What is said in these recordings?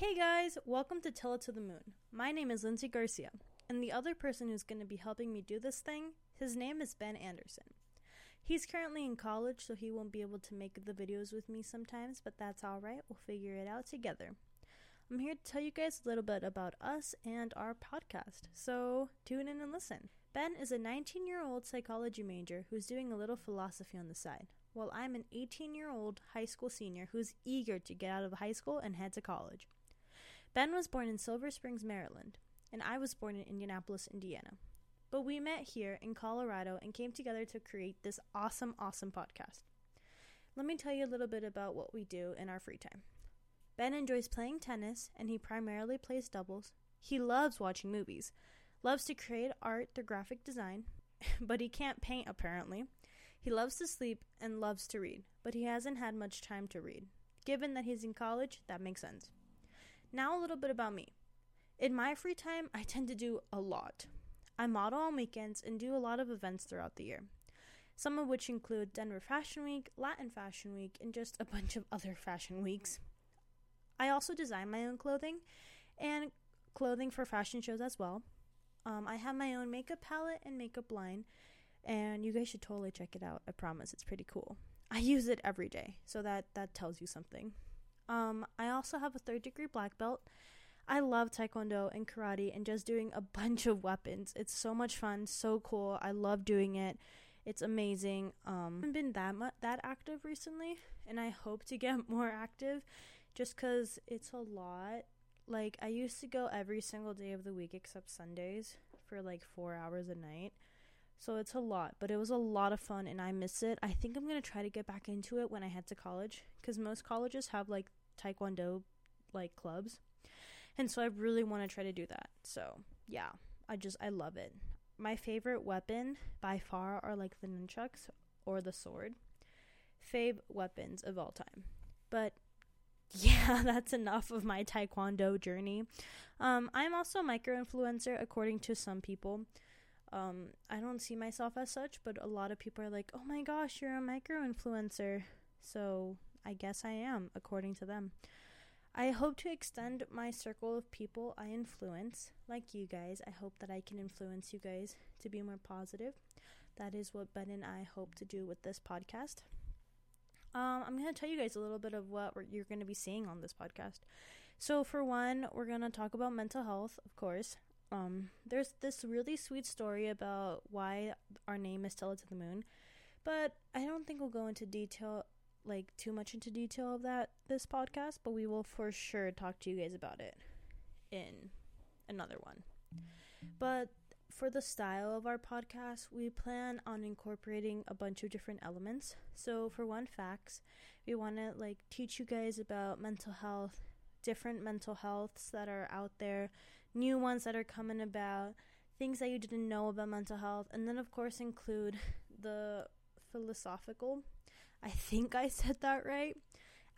Hey guys, welcome to Tell It to the Moon. My name is Lynzie Garcia, and the other person who's going to be helping me do this thing, his name is Ben Anderson. He's currently in college, so he won't be able to make the videos with me sometimes, but that's alright, we'll figure it out together. I'm here to tell you guys a little bit about us and our podcast, so tune in and listen. Ben is a 19 year old psychology major who's doing a little philosophy on the side, while I'm an 18 year old high school senior who's eager to get out of high school and head to college. Ben was born in Silver Springs, Maryland, and I was born in Indianapolis, Indiana. But we met here in Colorado and came together to create this awesome, awesome podcast. Let me tell you a little bit about what we do in our free time. Ben enjoys playing tennis, and he primarily plays doubles. He loves watching movies, loves to create art through graphic design, but he can't paint apparently. He loves to sleep and loves to read, but he hasn't had much time to read. Given that he's in college, that makes sense. Now, a little bit about me. In my free time, I tend to do a lot. I model on weekends and do a lot of events throughout the year, some of which include Denver Fashion Week, Latin Fashion Week, and just a bunch of other fashion weeks. I also design my own clothing and clothing for fashion shows as well. Um, I have my own makeup palette and makeup line, and you guys should totally check it out. I promise it's pretty cool. I use it every day, so that that tells you something. Um, I also have a third degree black belt. I love taekwondo and karate and just doing a bunch of weapons. It's so much fun, so cool. I love doing it. It's amazing. Um, I haven't been that much that active recently, and I hope to get more active, just cause it's a lot. Like I used to go every single day of the week except Sundays for like four hours a night. So it's a lot, but it was a lot of fun and I miss it. I think I'm going to try to get back into it when I head to college cuz most colleges have like taekwondo like clubs. And so I really want to try to do that. So, yeah, I just I love it. My favorite weapon by far are like the nunchucks or the sword. Fave weapons of all time. But yeah, that's enough of my taekwondo journey. Um, I'm also a micro influencer, according to some people. Um, I don't see myself as such, but a lot of people are like, oh my gosh, you're a micro influencer. So I guess I am, according to them. I hope to extend my circle of people I influence, like you guys. I hope that I can influence you guys to be more positive. That is what Ben and I hope to do with this podcast. Um, I'm going to tell you guys a little bit of what you're going to be seeing on this podcast. So, for one, we're going to talk about mental health, of course. Um, there's this really sweet story about why our name is Tell It to the Moon, but I don't think we'll go into detail like too much into detail of that this podcast, but we will for sure talk to you guys about it in another one. But for the style of our podcast, we plan on incorporating a bunch of different elements. So for one facts, we want to like teach you guys about mental health, different mental healths that are out there, new ones that are coming about, things that you didn't know about mental health, and then of course include the philosophical I think I said that right,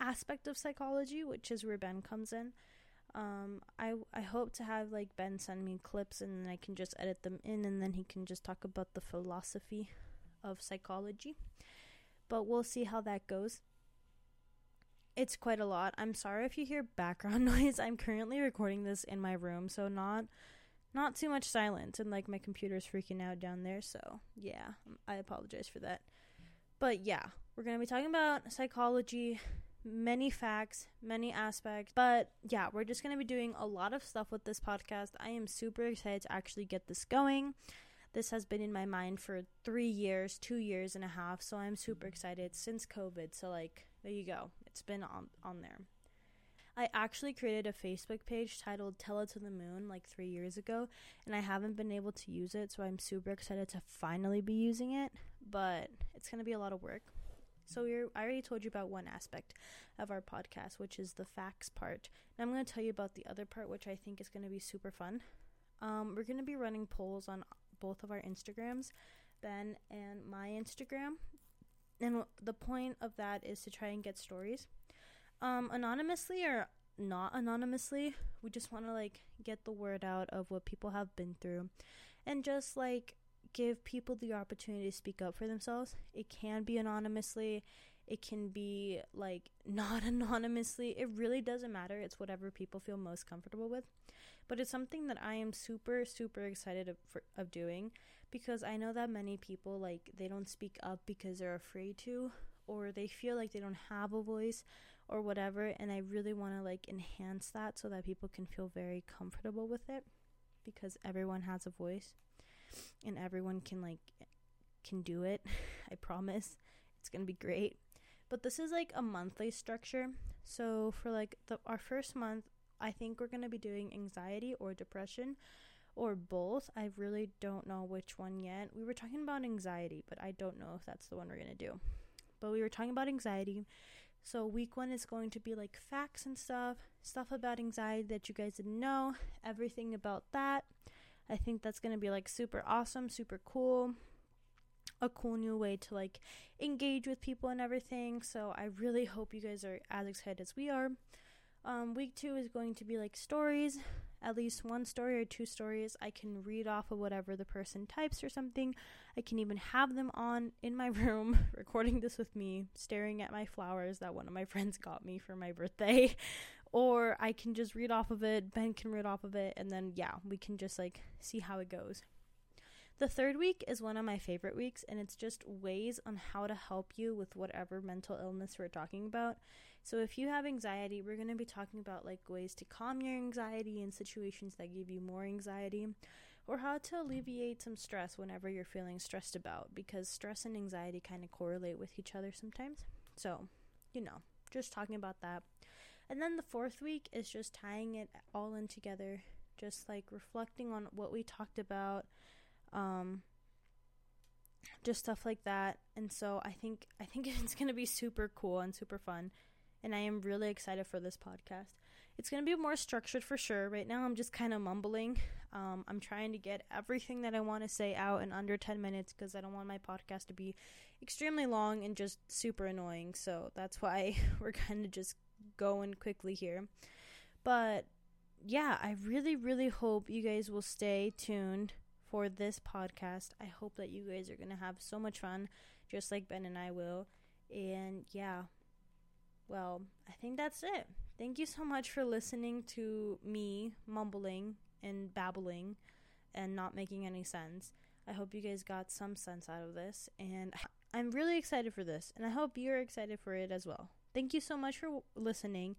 aspect of psychology, which is where Ben comes in. Um, I I hope to have like Ben send me clips and I can just edit them in and then he can just talk about the philosophy of psychology. But we'll see how that goes. It's quite a lot. I'm sorry if you hear background noise. I'm currently recording this in my room, so not not too much silence and like my computer's freaking out down there, so yeah, I apologize for that. But yeah, we're going to be talking about psychology, many facts, many aspects. But yeah, we're just going to be doing a lot of stuff with this podcast. I am super excited to actually get this going. This has been in my mind for three years, two years and a half. So I'm super mm. excited since COVID. So, like, there you go. It's been on, on there. I actually created a Facebook page titled Tell It to the Moon like three years ago, and I haven't been able to use it, so I'm super excited to finally be using it, but it's going to be a lot of work. So we I already told you about one aspect of our podcast, which is the facts part. And I'm going to tell you about the other part, which I think is going to be super fun. Um, we're going to be running polls on both of our Instagrams, Ben and my Instagram. And the point of that is to try and get stories. Um, anonymously or not anonymously, we just want to like get the word out of what people have been through and just like give people the opportunity to speak up for themselves. It can be anonymously, It can be like not anonymously. It really doesn't matter. It's whatever people feel most comfortable with. But it's something that I am super super excited of, for, of doing because I know that many people like they don't speak up because they're afraid to or they feel like they don't have a voice or whatever and I really want to like enhance that so that people can feel very comfortable with it because everyone has a voice and everyone can like can do it. I promise. It's going to be great. But this is like a monthly structure. So for like the our first month, I think we're going to be doing anxiety or depression or both. I really don't know which one yet. We were talking about anxiety, but I don't know if that's the one we're going to do. But we were talking about anxiety. So week 1 is going to be like facts and stuff, stuff about anxiety that you guys didn't know, everything about that. I think that's going to be like super awesome, super cool. A cool new way to like engage with people and everything. So I really hope you guys are as excited as we are. Um, week two is going to be like stories, at least one story or two stories. I can read off of whatever the person types or something. I can even have them on in my room, recording this with me, staring at my flowers that one of my friends got me for my birthday. Or I can just read off of it, Ben can read off of it, and then yeah, we can just like see how it goes. The third week is one of my favorite weeks, and it's just ways on how to help you with whatever mental illness we're talking about. So, if you have anxiety, we're going to be talking about like ways to calm your anxiety in situations that give you more anxiety, or how to alleviate some stress whenever you're feeling stressed about, because stress and anxiety kind of correlate with each other sometimes. So, you know, just talking about that. And then the fourth week is just tying it all in together, just like reflecting on what we talked about um, just stuff like that. And so I think I think it's gonna be super cool and super fun, and I am really excited for this podcast. It's gonna be more structured for sure. Right now, I'm just kind of mumbling. Um, I'm trying to get everything that I want to say out in under 10 minutes because I don't want my podcast to be extremely long and just super annoying. So that's why we're kind of just going quickly here. But yeah, I really, really hope you guys will stay tuned for this podcast. I hope that you guys are going to have so much fun, just like Ben and I will. And yeah, well, I think that's it. Thank you so much for listening to me mumbling and babbling and not making any sense. I hope you guys got some sense out of this, and I'm really excited for this, and I hope you're excited for it as well. Thank you so much for listening.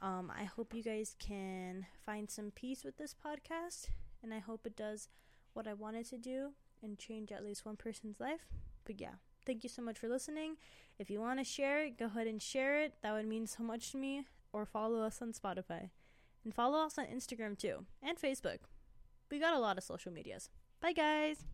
Um, I hope you guys can find some peace with this podcast, and I hope it does what I wanted to do and change at least one person's life. But yeah, thank you so much for listening. If you want to share it, go ahead and share it. That would mean so much to me. Or follow us on Spotify. And follow us on Instagram too, and Facebook. We got a lot of social medias. Bye, guys.